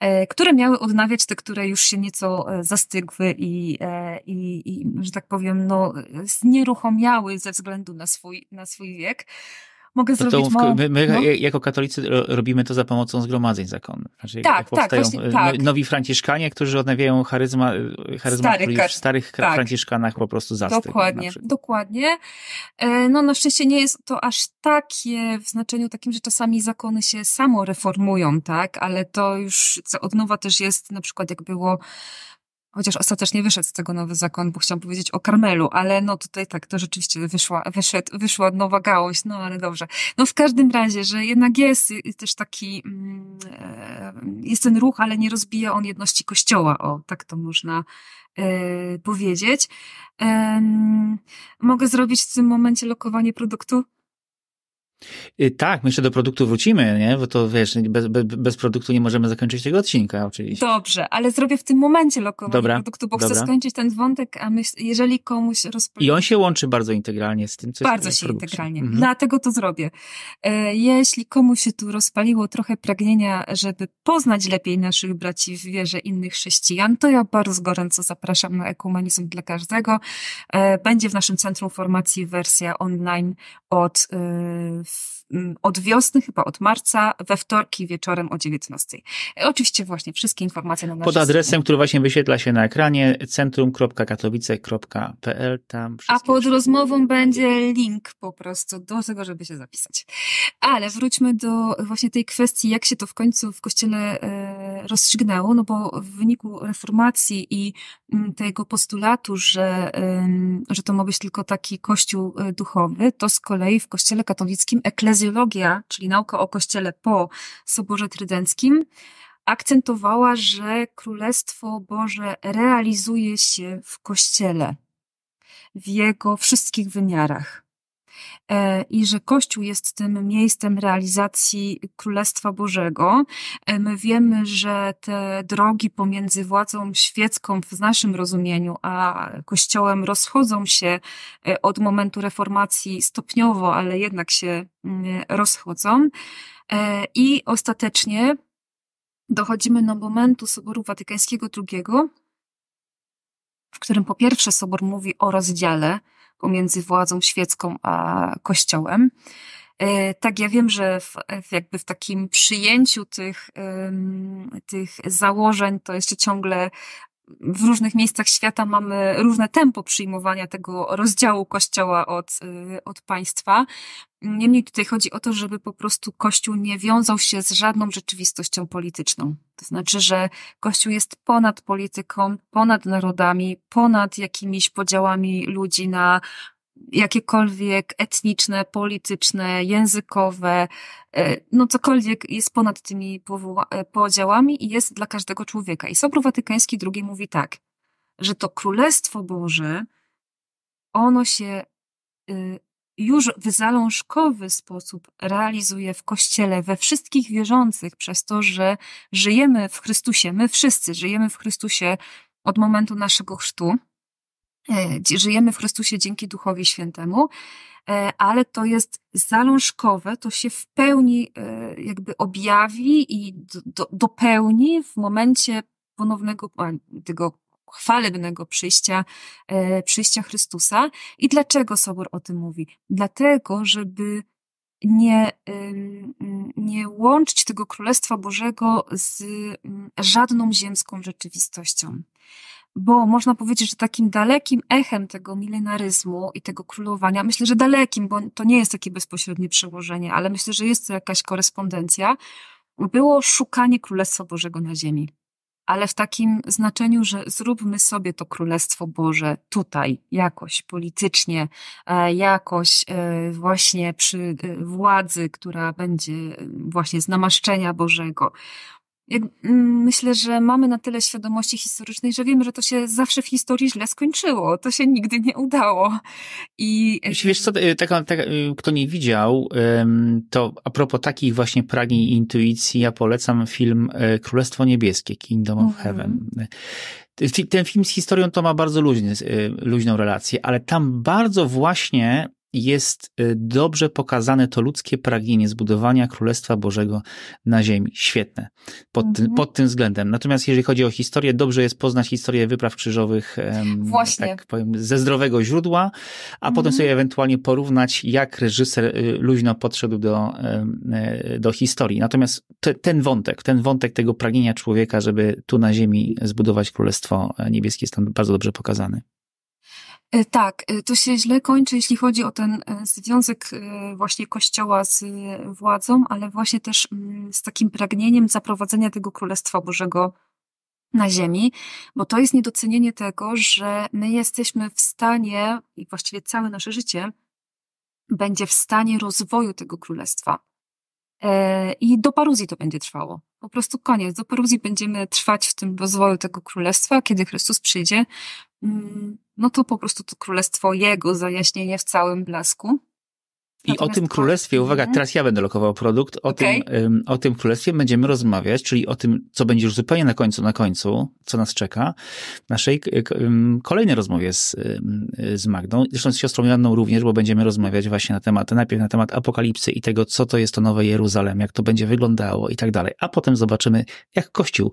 E, które miały odnawiać te, które już się nieco e, zastygły i, e, i, i że tak powiem, no, znieruchomiały ze względu na swój, na swój wiek mogę zrobić to, my, my no. jako katolicy robimy to za pomocą zgromadzeń zakonnych. Znaczy, tak, jak tak, właśnie, no, tak. nowi franciszkanie, którzy odnawiają charyzma, charyzma Stary, w starych tak. franciszkanach po prostu zastygł. Dokładnie, dokładnie. E, no na szczęście nie jest to aż takie w znaczeniu takim, że czasami zakony się samo reformują, tak, ale to już od nowa też jest na przykład jak było Chociaż ostatecznie wyszedł z tego nowy zakon, bo chciałam powiedzieć o Karmelu, ale no tutaj tak, to rzeczywiście wyszła, wyszedł, wyszła nowa gałąź, no ale dobrze. No w każdym razie, że jednak jest też taki, mm, e, jest ten ruch, ale nie rozbija on jedności kościoła, o, tak to można e, powiedzieć. Mogę zrobić w tym momencie lokowanie produktu? Y, tak, my jeszcze do produktu wrócimy, nie? Bo to wiesz, bez, bez, bez, produktu nie możemy zakończyć tego odcinka, oczywiście. Dobrze, ale zrobię w tym momencie lokowanie dobra, produktu, bo dobra. chcę skończyć ten wątek, a myśl, jeżeli komuś rozpali... I on się łączy bardzo integralnie z tym, co Bardzo jest się integralnie, mhm. dlatego to zrobię. E, jeśli komuś się tu rozpaliło trochę pragnienia, żeby poznać lepiej naszych braci w wierze innych chrześcijan, to ja bardzo gorąco zapraszam na ekumenizm dla każdego. E, będzie w naszym Centrum Formacji wersja online od e, od wiosny, chyba od marca, we wtorki wieczorem o 19. Oczywiście właśnie wszystkie informacje na naszym Pod adresem, stronie. który właśnie wyświetla się na ekranie, centrum.katowice.pl. Tam A pod rozmową będzie link po prostu do tego, żeby się zapisać. Ale wróćmy do właśnie tej kwestii, jak się to w końcu w kościele e, rozstrzygnęło, no bo w wyniku reformacji i mm, tego postulatu, że, że to ma być tylko taki kościół e, duchowy, to z kolei w kościele katolickim eklezjologia, czyli nauka o Kościele po Soborze Trydenckim, akcentowała, że Królestwo Boże realizuje się w Kościele, w jego wszystkich wymiarach. E, i że Kościół jest tym miejscem realizacji Królestwa Bożego. E, my wiemy, że te drogi pomiędzy władzą świecką w naszym rozumieniu, a Kościołem rozchodzą się e, od momentu reformacji stopniowo, ale jednak się mm, rozchodzą. I ostatecznie dochodzimy do momentu Soboru Watykańskiego II, w którym po pierwsze Sobor mówi o rozdziale pomiędzy władzą świecką a Kościołem. E, tak, ja wiem, że w, jakby w takim przyjęciu tych, tych założeń to jeszcze ciągle w różnych miejscach świata mamy różne tempo przyjmowania tego rozdziału Kościoła od, y, od państwa. Niemniej tutaj chodzi o to, żeby po prostu Kościół nie wiązał się z żadną rzeczywistością polityczną. To znaczy, że Kościół jest ponad polityką, ponad narodami, ponad jakimiś podziałami ludzi na jakiekolwiek etniczne, polityczne, językowe, e, no cokolwiek jest ponad tymi e, podziałami i jest dla każdego człowieka. I Sobór Watykański II mówi tak, że to Królestwo Boże, ono się y, już w zalążkowy sposób realizuje w Kościele, we wszystkich wierzących, przez to, że żyjemy w Chrystusie, my wszyscy żyjemy w Chrystusie od momentu naszego chrztu, żyjemy w Chrystusie dzięki Duchowi Świętemu, e, ale to jest zalążkowe, to się w pełni e, jakby objawi i do, dopełni w momencie ponownego tego chwalebnego przyjścia, przyjścia Chrystusa. I dlaczego Sobor o tym mówi? Dlatego, żeby nie, nie łączyć tego Królestwa Bożego z żadną ziemską rzeczywistością bo można powiedzieć, że takim dalekim echem tego milenaryzmu i tego królowania, myślę, że dalekim, bo to nie jest takie bezpośrednie przełożenie, ale myślę, że jest to jakaś korespondencja, było szukanie Królestwa Bożego na ziemi. Ale w takim znaczeniu, że zróbmy sobie to Królestwo Boże tutaj, jakoś politycznie, e, jakoś e, właśnie przy e, władzy, która będzie właśnie z namaszczenia Bożego jak, mm, myślę, że mamy na tyle świadomości historycznej, że wiemy, że to się zawsze w historii źle skończyło. To się nigdy nie udało. I wiesz co, taka, y, kto nie widział, to a propos takich właśnie pragnień i intuicji, ja polecam film Królestwo Niebieskie, Kingdom of mhm. Heaven. Ten film z historią to ma bardzo luźny, luźną relację, ale tam bardzo właśnie jest y, dobrze pokazane to ludzkie pragnienie zbudowania Królestwa Bożego na ziemi. Świetne pod, mhm. tym, pod tym względem. Natomiast jeżeli chodzi o historię, dobrze jest poznać historię wypraw krzyżowych Właśnie. tak powiem, ze zdrowego źródła, a mhm. potem sobie ewentualnie porównać, jak reżyser y, luźno podszedł do, y, do historii. Natomiast te, ten wątek, ten wątek tego pragnienia człowieka, żeby tu na ziemi zbudować Królestwo Niebieskie jest tam bardzo dobrze pokazany. E, tak, e, to się źle kończy, jeśli chodzi o ten e, związek właśnie Kościoła z władzą, ale właśnie też mm, z takim pragnieniem zaprowadzenia tego Królestwa Bożego na ziemi, bo to jest niedocenienie tego, że my jesteśmy w stanie, i właściwie całe nasze życie będzie w stanie rozwoju tego królestwa. I do paruzji to będzie trwało. Po prostu koniec. Do paruzji będziemy trwać w tym rozwoju tego królestwa, kiedy Chrystus przyjdzie. Mm, no to po prostu to królestwo jego zajaśnienie w całym blasku. I o tym królestwie, uwaga, teraz ja będę lokował produkt, o, okay. tym, o tym królestwie będziemy rozmawiać, czyli o tym, co będzie już zupełnie na końcu, na końcu, co nas czeka, w naszej kolejnej rozmowie z, z Magdą, zresztą z siostrą Janną również, bo będziemy rozmawiać właśnie na temat, najpierw na temat apokalipsy i tego, co to jest to nowe Jeruzalem, jak to będzie wyglądało i tak dalej, a potem zobaczymy, jak Kościół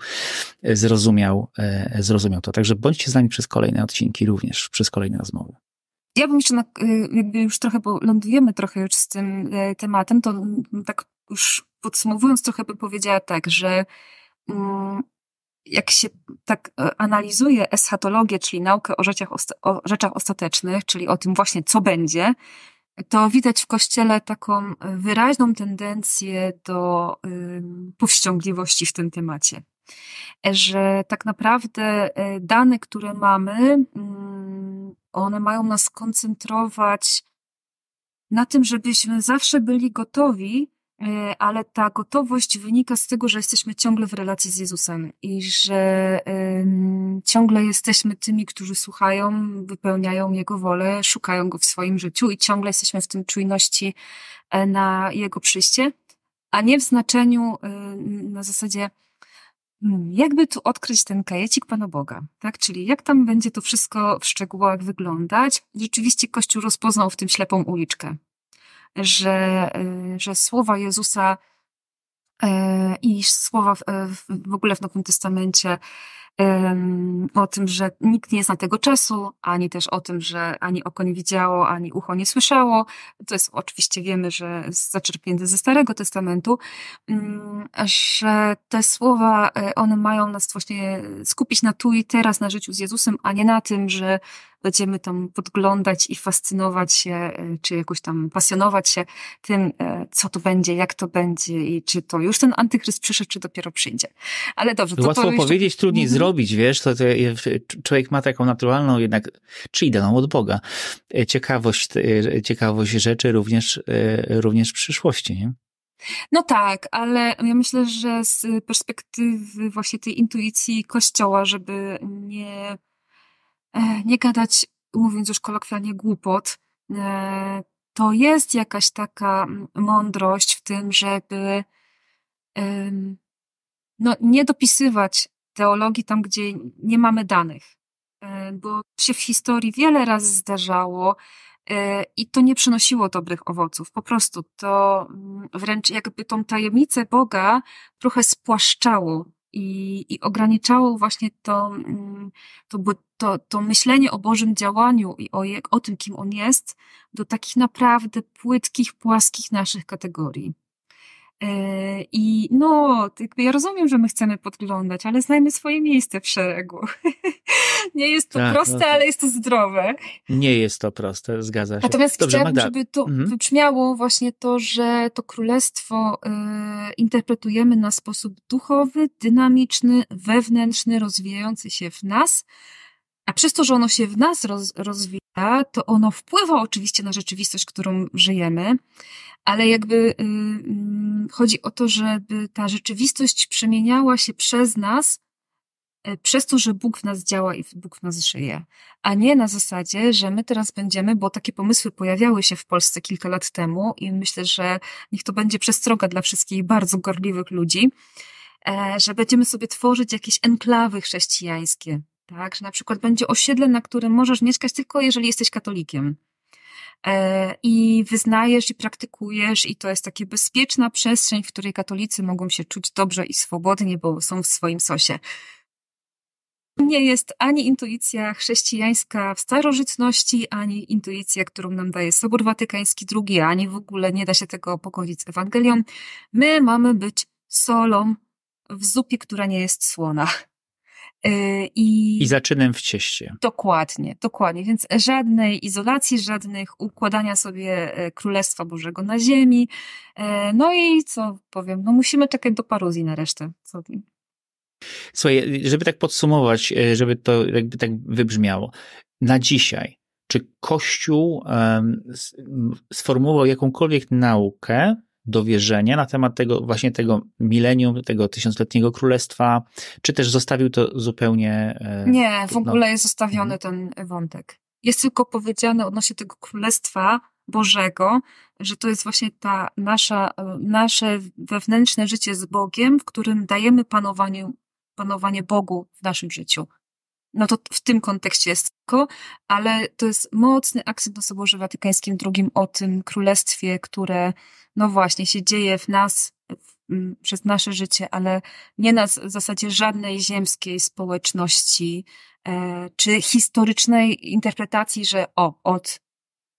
e, zrozumiał, e, zrozumiał to. Także bądźcie z nami przez kolejne odcinki również, przez kolejne rozmowy. Ja bym jeszcze, na, y, jakby już trochę, bo lądujemy trochę już z tym y, tematem, to tak już podsumowując trochę bym powiedziała tak, że mm, jak się tak e, analizuje eschatologię, czyli naukę o rzeczach, o rzeczach ostatecznych, czyli o tym właśnie, co będzie, to widać w Kościele taką wyraźną tendencję do powściągliwości w tym temacie. Że tak naprawdę e, dane, które mamy, mm, one mają nas skoncentrować na tym, żebyśmy zawsze byli gotowi, e, ale ta gotowość wynika z tego, że jesteśmy ciągle w relacji z Jezusem i że ciągle jesteśmy tymi, którzy słuchają, wypełniają Jego wolę, szukają Go w swoim życiu i ciągle jesteśmy w tym czujności e, na Jego przyjście, a nie w znaczeniu na zasadzie jakby tu odkryć ten kajecik Pana Boga, tak? Czyli jak tam będzie to wszystko w szczegółach wyglądać? Rzeczywiście Kościół rozpoznał w tym ślepą uliczkę, że, y, że słowa Jezusa i słowa w, w ogóle w Nowym Testamencie o tym, że nikt nie zna tego czasu, ani też o tym, że ani oko nie widziało, ani ucho nie słyszało. To jest oczywiście wiemy, że zaczerpnięte ze Starego Testamentu, mm, że te słowa, e, one mają nas właśnie skupić na tu i teraz, na życiu z Jezusem, a nie na tym, że będziemy tam podglądać i fascynować się, e, czy jakoś tam pasjonować się tym, e, co to będzie, jak to będzie i czy to już ten antychryst przyszedł, czy dopiero przyjdzie. Ale dobrze. To Łatwo to jeszcze... powiedzieć, trudniej mhm. zrobić, wiesz, to, to, człowiek ma taką naturalną jednak, czy daną od Boga, e, ciekawość, ciekawość rzeczy również, również w przyszłości, nie? No tak, ale ja myślę, że z perspektywy właśnie tej intuicji Kościoła, żeby nie nie gadać, mówiąc już kolokwialnie, głupot, e, to jest jakaś taka mądrość w tym, żeby no, nie dopisywać teologii tam, gdzie nie mamy danych. E, bo się w historii wiele razy zdarzało i to nie przynosiło dobrych owoców. Po prostu to wręcz jakby tą tajemnicę Boga trochę spłaszczało i, i ograniczało właśnie to, mm, to, to, to myślenie o Bożym działaniu i o, o tym, kim On jest, do takich naprawdę płytkich, płaskich naszych kategorii. E, I no, ja rozumiem, że my chcemy podglądać, ale znajmy swoje miejsce w szeregu. nie jest to tak, proste, no ale jest to zdrowe. Nie jest to proste, zgadza się. Natomiast Dobrze, chciałabym, Magda. żeby to mhm. wybrzmiało właśnie to, że to królestwo y, interpretujemy na sposób duchowy, dynamiczny, wewnętrzny, rozwijający się w nas, a przez to, że ono się w nas roz, rozwija, to ono wpływa oczywiście na rzeczywistość, którą żyjemy, ale jakby y, y, chodzi o to, żeby ta rzeczywistość przemieniała się przez nas, y, przez to, że Bóg w nas działa i Bóg w nas żyje, a nie na zasadzie, że my teraz będziemy, bo takie pomysły pojawiały się w Polsce kilka lat temu i myślę, że niech to będzie przestroga dla wszystkich bardzo gorliwych ludzi, e, że będziemy sobie tworzyć jakieś enklawy chrześcijańskie, tak? Że na przykład będzie osiedle, na którym możesz mieszkać tylko jeżeli jesteś katolikiem. E, I wyznajesz i praktykujesz, i to jest taka bezpieczna przestrzeń, w której katolicy mogą się czuć dobrze i swobodnie, bo są w swoim sosie. Nie jest ani intuicja chrześcijańska w starożytności, ani intuicja, którą nam daje Sobór Watykański II, ani w ogóle nie da się tego pogodzić z Ewangelią. My mamy być solą w zupie, która nie jest słona. Y, I, I zaczynem w cieście. Dokładnie, dokładnie. Więc żadnej izolacji, żadnych układania sobie e, Królestwa Bożego na ziemi. E, no i co powiem, no musimy czekać do paruzji na resztę. Co... Słuchaj, żeby tak podsumować, e, żeby to jakby tak wybrzmiało. Na dzisiaj, czy Kościół um, sformułował jakąkolwiek naukę, dowierzenia na temat tego, właśnie tego milenium, tego tysiącletniego królestwa, czy też zostawił to zupełnie. E, Nie, w ogóle no, jest zostawiony mhm. ten wątek. Jest tylko powiedziane odnośnie tego królestwa Bożego, że to jest właśnie ta nasza, e, nasze wewnętrzne życie z Bogiem, w którym dajemy panowanie, panowanie Bogu w naszym życiu. No to w tym kontekście jest tylko, ale to jest mocny akcent na Soborze Watykańskim II o tym królestwie, które no właśnie, się dzieje w nas, w, przez nasze życie, ale nie na zasadzie żadnej ziemskiej społeczności, e, czy historycznej interpretacji, że o, od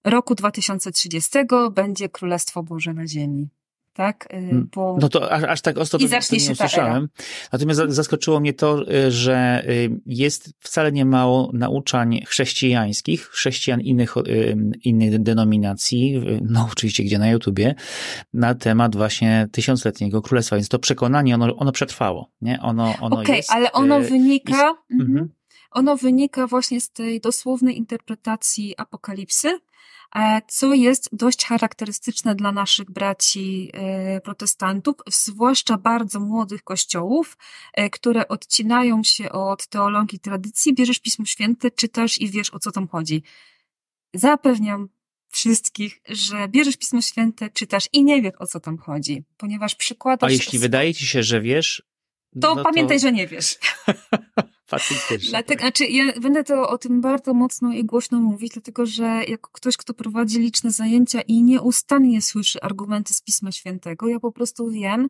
roku 2030 będzie Królestwo Boże na Ziemi tak? Y, mm. Bo... No to aż, aż tak ostro to, to nie usłyszałem. Natomiast zaskoczyło mnie to, y, że y, jest wcale nie mało nauczań chrześcijańskich, chrześcijan innych, innych denominacji, no oczywiście gdzie na YouTubie, na temat właśnie tysiącletniego królestwa. Więc to przekonanie, ono, ono przetrwało, nie? Ono, ono okay, jest... ale ono wynika... Jest, mhm. mhm. Ono wynika właśnie z tej dosłownej interpretacji apokalipsy, co jest dość charakterystyczne dla naszych braci e, protestantów, zwłaszcza bardzo młodych kościołów, e, które odcinają się od teologii tradycji, bierzesz Pismo Święte, czytasz i wiesz o co tam chodzi. Zapewniam wszystkich, że bierzesz Pismo Święte, czytasz i nie wiesz o co tam chodzi, ponieważ przykładasz... A jeśli wydaje ci się, że wiesz... To no pamiętaj, to... że nie wiesz. Faktycznie. Dlatego, znaczy ja będę to o tym bardzo mocno i głośno mówić, dlatego że jako ktoś, kto prowadzi liczne zajęcia i nieustannie słyszy argumenty z Pisma Świętego, ja po prostu wiem,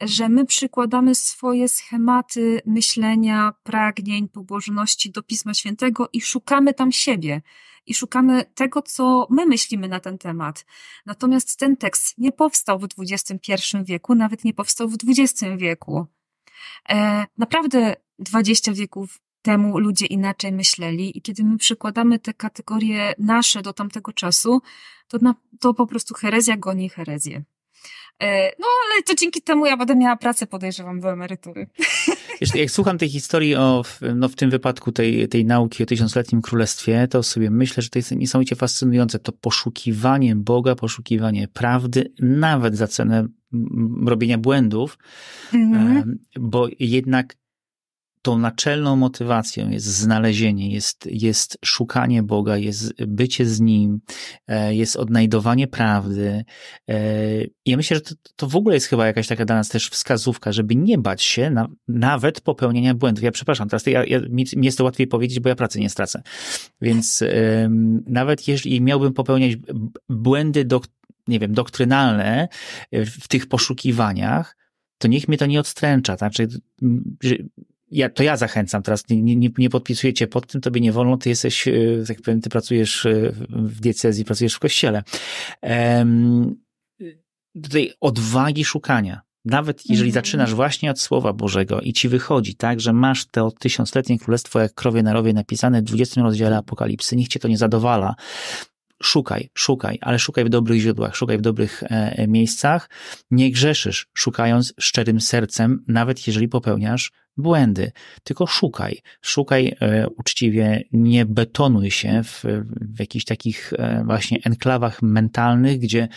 że my przykładamy swoje schematy myślenia, pragnień, pobożności do Pisma Świętego i szukamy tam siebie i szukamy tego, co my myślimy na ten temat. Natomiast ten tekst nie powstał w XXI wieku, nawet nie powstał w XX wieku. E, naprawdę 20 wieków temu ludzie inaczej myśleli i kiedy my przykładamy te kategorie nasze do tamtego czasu, to, na, to po prostu herezja goni herezję. E, no, ale to dzięki temu ja będę miała pracę, podejrzewam, do emerytury. Wiesz, jak słucham tej historii o, no w tym wypadku tej, tej nauki o tysiącletnim królestwie, to sobie myślę, że to jest niesamowicie fascynujące. To poszukiwanie Boga, poszukiwanie prawdy, nawet za cenę robienia błędów, mhm. bo jednak tą naczelną motywacją jest znalezienie, jest, jest szukanie Boga, jest bycie z Nim, e, jest odnajdowanie prawdy. E, ja myślę, że to, to w ogóle jest chyba jakaś taka dla nas też wskazówka, żeby nie bać się na, nawet popełnienia błędów. Ja przepraszam, teraz ja, ja, mi, mi jest to łatwiej powiedzieć, bo ja pracy nie stracę. Więc um, nawet jeżeli miałbym popełniać błędy do, nie wiem, doktrynalne w tych poszukiwaniach, to niech mnie to nie odstręcza. Znaczy, ja, to ja zachęcam teraz, nie, nie, nie podpisujecie pod tym, tobie nie wolno, ty jesteś, e, tak powiem, ty pracujesz e, w diecezji, pracujesz w kościele. Um, tej odwagi szukania. Nawet jeżeli mm. zaczynasz właśnie od Słowa Bożego i ci wychodzi tak, że masz to tysiącletnie królestwo jak krowie na rowie napisane w 20 rozdziale Apokalipsy, niech cię to nie zadowala, szukaj, szukaj, ale szukaj w dobrych źródłach, szukaj w dobrych e, miejscach. Nie grzeszysz, szukając szczerym sercem, nawet jeżeli popełniasz błędy, tylko szukaj, szukaj e, uczciwie, nie betonuj się w, w jakichś takich e, właśnie enklawach mentalnych, gdzie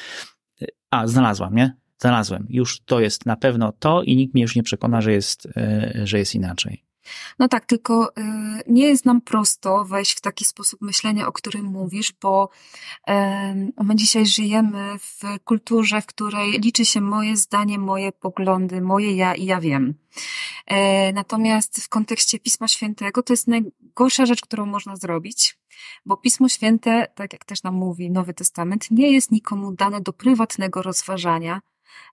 e, a, znalazłam, nie? Znalazłem. Już to jest na pewno to i nikt mnie już nie przekona, że jest, e, że jest inaczej. No tak, tylko y, nie jest nam prosto wejść w taki sposób myślenia, o którym mówisz, bo my dzisiaj żyjemy w kulturze, w której liczy się moje zdanie, moje poglądy, moje ja i ja wiem. E, natomiast w kontekście Pisma Świętego to jest najgorsza rzecz, którą można zrobić, bo Pismo Święte, tak jak też nam mówi Nowy Testament, nie jest nikomu dane do prywatnego rozważania,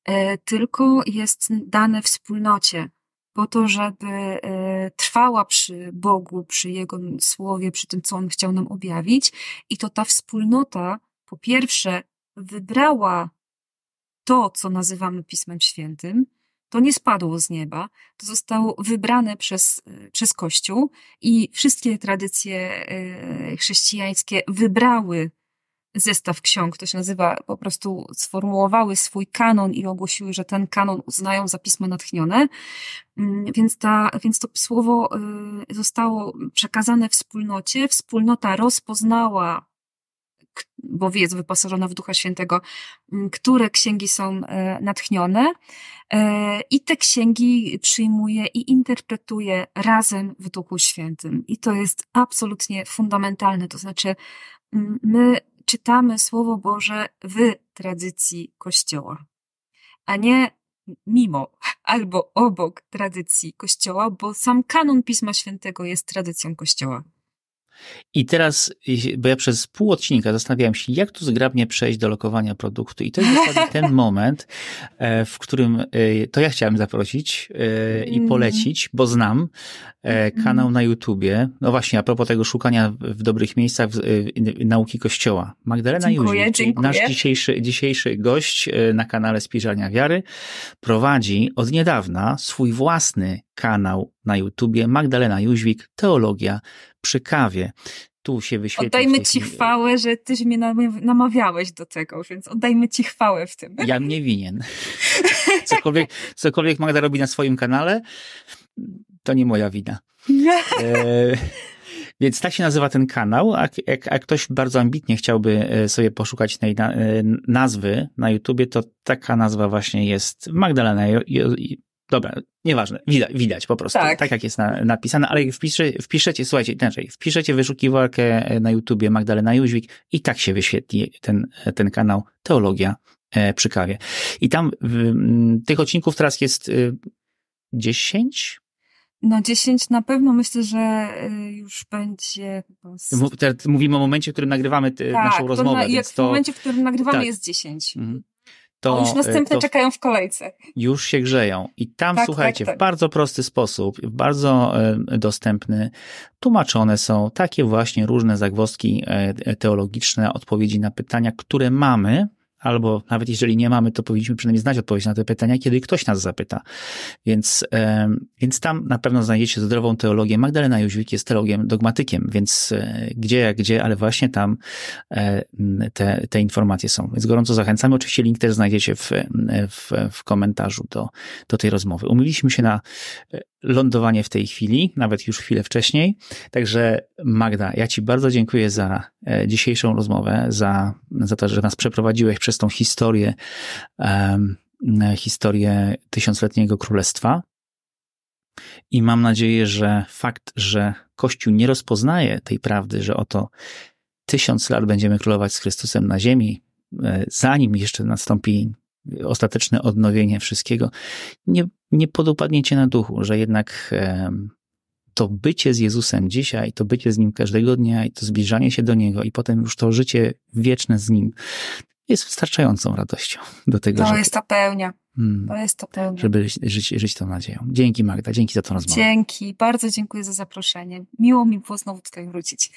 e, tylko jest dane wspólnocie po to, żeby e, trwała przy Bogu, przy Jego słowie, przy tym, co On chciał nam objawić. I to ta wspólnota, po pierwsze, wybrała to, co nazywamy Pismem Świętym, to nie spadło z nieba, to zostało wybrane przez, e, przez Kościół. I wszystkie tradycje e, chrześcijańskie wybrały zestaw ksiąg, to się nazywa, po prostu sformułowały swój kanon i ogłosiły, że ten kanon uznają za pismo natchnione. Mm, więc, ta, więc to słowo y, zostało przekazane wspólnocie. Wspólnota rozpoznała, bo jest wyposażona w Ducha Świętego, mm, które księgi są e, natchnione e, i te księgi przyjmuje i interpretuje razem w Duchu Świętym. I to jest absolutnie fundamentalne. To znaczy, mm, my czytamy Słowo Boże w tradycji Kościoła, a nie mimo albo obok tradycji Kościoła, bo sam kanon Pisma Świętego jest tradycją Kościoła. I teraz, bo ja przez pół odcinka zastanawiałem się, jak tu zgrabnie przejść do lokowania produktu. I to jest dokładnie ten moment, e, w którym e, to ja chciałem zaprosić e, i mm. polecić, bo znam mm. kanał na YouTubie. No właśnie, a propos tego szukania w dobrych miejscach nauki Kościoła. Magdalena dziękuję, Jóźwik, dziękuję. nasz dzisiejszy, dzisiejszy gość na kanale Spiżarnia Wiary, prowadzi od niedawna swój własny kanał na YouTubie Magdalena Jóźwik, Teologia przy kawie. Tu się wyświetla. Oddajmy ci chwałę, że tyś mnie namawiałeś do tego, więc oddajmy ci chwałę w tym. Ja mnie winien. Cokolwiek, cokolwiek Magda robi na swoim kanale, to nie moja wina. E, więc tak się nazywa ten kanał, a jak, jak ktoś bardzo ambitnie chciałby e, sobie poszukać tej na, e, nazwy na YouTubie, to taka nazwa właśnie jest Magdalena Dobra, nieważne, widać, widać po prostu, tak, tak jak jest na, napisane, ale wpisze, wpiszecie, słuchajcie, inaczej, wpiszecie wyszukiwarkę na YouTubie Magdalena Jóźwik i tak się wyświetli ten, ten kanał Teologia e, przy kawie. I tam tych odcinków teraz jest 10, No 10 na pewno myślę, że y, już będzie. Mówimy o momencie, w którym nagrywamy ty, tak, naszą rozmowę. Na, więc to... W momencie, w którym nagrywamy tak. jest 10. Mhm. To, już następne to czekają w kolejce. Już się grzeją. I tam, tak, słuchajcie, tak, tak. w bardzo prosty sposób, w bardzo e, dostępny, tłumaczone są takie właśnie różne zagwozdki e, teologiczne, odpowiedzi na pytania, które mamy, albo nawet jeżeli nie mamy, to powinniśmy przynajmniej znać odpowiedź na te pytania, kiedy ktoś nas zapyta. Więc, e, więc tam na pewno znajdziecie zdrową teologię. Magdalena Jóźwik jest teologiem, dogmatykiem, więc e, gdzie jak gdzie, ale właśnie tam e, te, te informacje są. Więc gorąco zachęcamy. Oczywiście link też znajdziecie w, w, w komentarzu do, do tej rozmowy. Umiliśmy się na lądowanie w tej chwili, nawet już chwilę wcześniej. Także Magda, ja Ci bardzo dziękuję za e, dzisiejszą rozmowę, za, za to, że nas przeprowadziłeś przez tą historię, historię tysiącletniego królestwa. I mam nadzieję, że fakt, że Kościół nie rozpoznaje tej prawdy, że oto tysiąc lat będziemy królować z Chrystusem na ziemi, e, zanim jeszcze nastąpi ostateczne odnowienie wszystkiego, nie, nie podupadniecie na duchu, że jednak to bycie z Jezusem dzisiaj, to bycie z Nim każdego dnia i to zbliżanie się do Niego i potem już to życie wieczne z Nim jest wystarczającą radością do tego, To żeby, jest to pełnia. Hmm, to jest to pełnia. Żeby żyć, żyć tą nadzieją. Dzięki Magda, dzięki za tą rozmowę. Dzięki, bardzo dziękuję za zaproszenie. Miło mi było znowu tutaj wrócić.